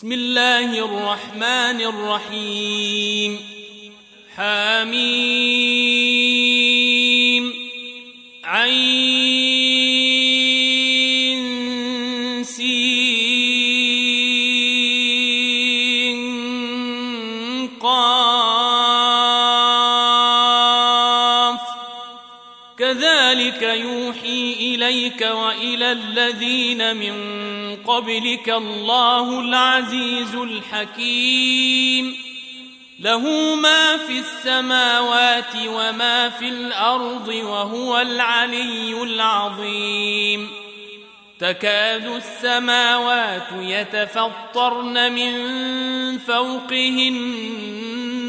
بسم الله الرحمن الرحيم حميم عين سين قاف كذلك يوحي إليك وإلى الذين من قبلك الله العزيز الحكيم. له ما في السماوات وما في الأرض وهو العلي العظيم. تكاد السماوات يتفطرن من فوقهن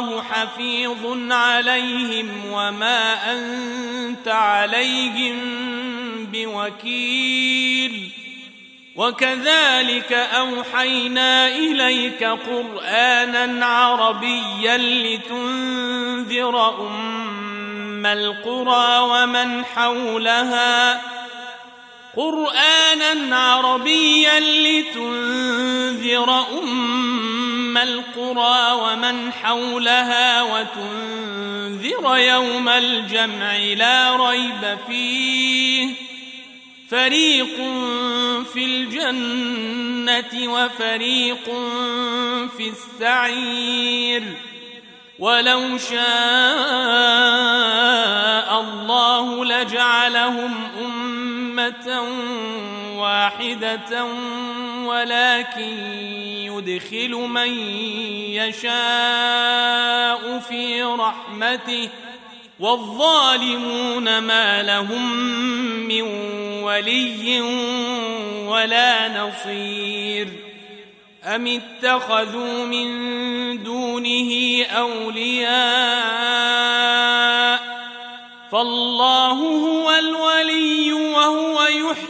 الله حفيظ عليهم وما أنت عليهم بوكيل. وكذلك أوحينا إليك قرآنا عربيا لتنذر أم القرى ومن حولها. قرآنا عربيا لتنذر أم القرى ومن حولها وتنذر يوم الجمع لا ريب فيه فريق في الجنه وفريق في السعير ولو شاء الله لجعلهم امه واحدة ولكن يدخل من يشاء في رحمته والظالمون ما لهم من ولي ولا نصير أم اتخذوا من دونه أولياء فالله هو الولي وهو يحيي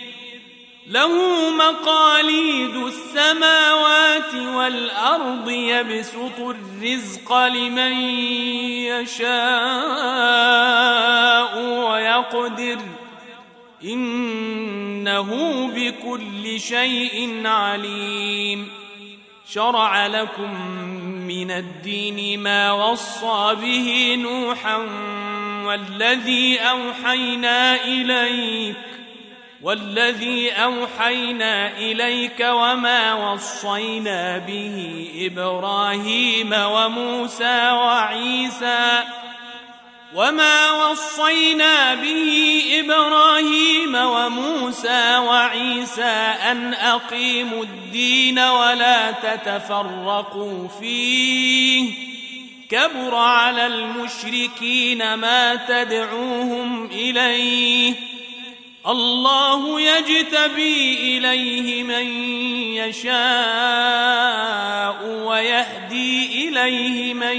له مقاليد السماوات والأرض يبسط الرزق لمن يشاء ويقدر. إنه بكل شيء عليم. شرع لكم من الدين ما وصى به نوحا والذي أوحينا اليك والذي أوحينا إليك وما وصينا به إبراهيم وموسى وعيسى وما وصينا به إبراهيم وموسى وعيسى أن أقيموا الدين ولا تتفرقوا فيه كبر على المشركين ما تدعوهم إليه الله يجتبي إليه من يشاء ويهدي إليه من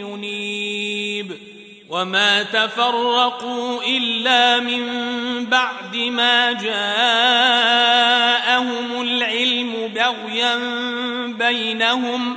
ينيب. وما تفرقوا إلا من بعد ما جاءهم العلم بغيا بينهم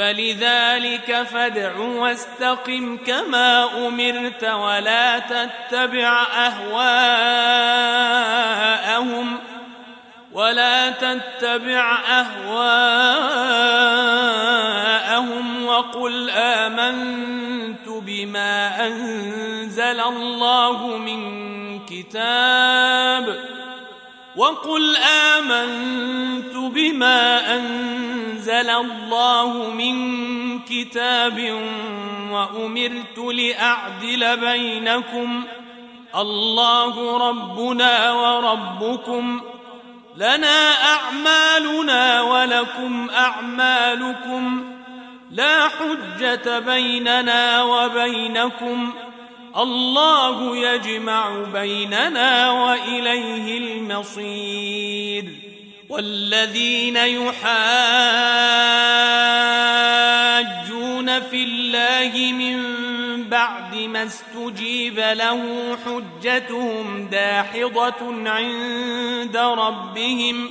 فلذلك فادع واستقم كما أمرت ولا تتبع أهواءهم ولا تتبع أهواءهم وقل آمنت بما أنزل الله من كتاب وقل آمنت بما أنزل الله من كتاب وأمرت لأعدل بينكم الله ربنا وربكم لنا أعمالنا ولكم أعمالكم لا حجة بيننا وبينكم الله يجمع بيننا وإليه المصير. والذين يحاجون في الله من بعد ما استجيب له حجتهم داحضة عند ربهم.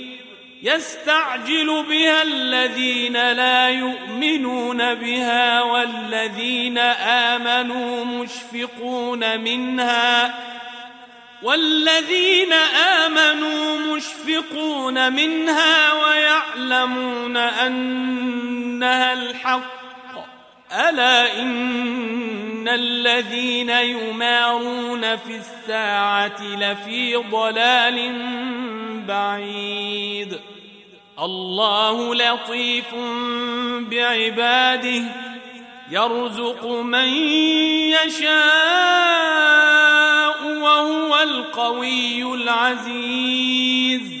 يستعجل بها الذين لا يؤمنون بها والذين آمنوا مشفقون منها والذين آمنوا مشفقون منها ويعلمون أنها الحق ألا إن الذين يمارون في الساعة لفي ضلال بعيد الله لطيف بعباده يرزق من يشاء وهو القوي العزيز.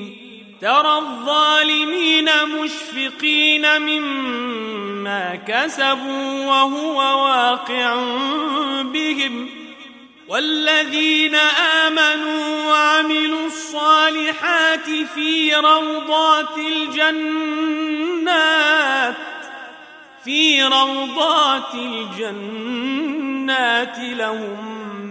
ترى الظالمين مشفقين مما كسبوا وهو واقع بهم. والذين آمنوا وعملوا الصالحات في روضات الجنات في روضات الجنات لهم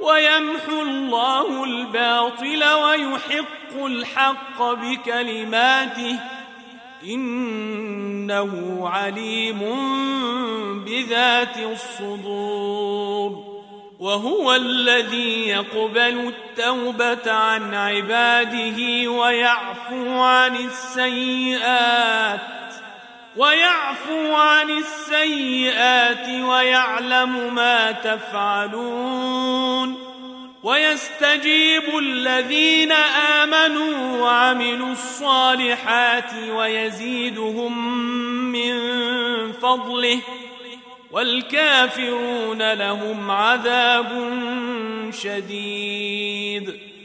ويمحو الله الباطل ويحق الحق بكلماته. إنه عليم بذات الصدور. وهو الذي يقبل التوبة عن عباده ويعفو عن السيئات. ويعفو عن السيئات ويعلم ما تفعلون ويستجيب الذين آمنوا وعملوا الصالحات ويزيدهم من فضله والكافرون لهم عذاب شديد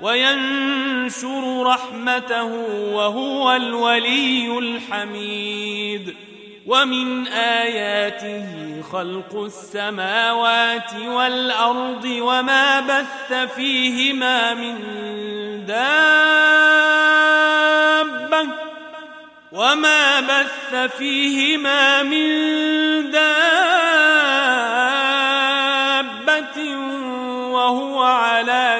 وينشر رحمته وهو الولي الحميد. ومن آياته خلق السماوات والأرض وما بث فيهما من دابة وما بث فيهما من دابة وهو على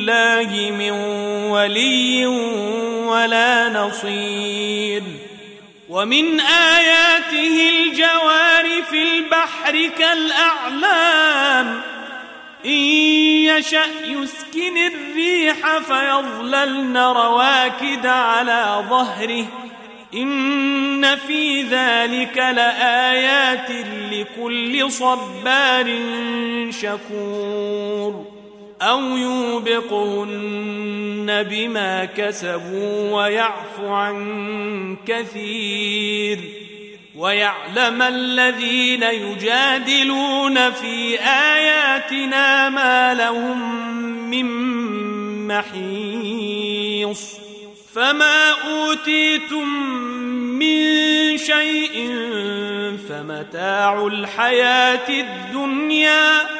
الله من ولي ولا نصير. ومن آياته الجوار في البحر كالأعلام. إن يشأ يسكن الريح فيظللن رواكد على ظهره. إن في ذلك لآيات لكل صبار شكور. أو يوبقهن بما كسبوا ويعفو عن كثير ويعلم الذين يجادلون في آياتنا ما لهم من محيص فما أوتيتم من شيء فمتاع الحياة الدنيا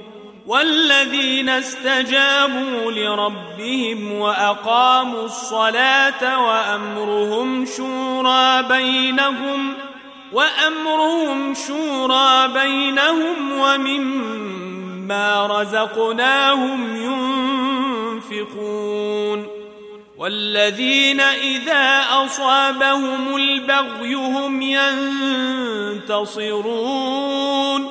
والذين استجابوا لربهم وأقاموا الصلاة وأمرهم شورى بينهم وأمرهم شورى بينهم ومما رزقناهم ينفقون والذين إذا أصابهم البغي هم ينتصرون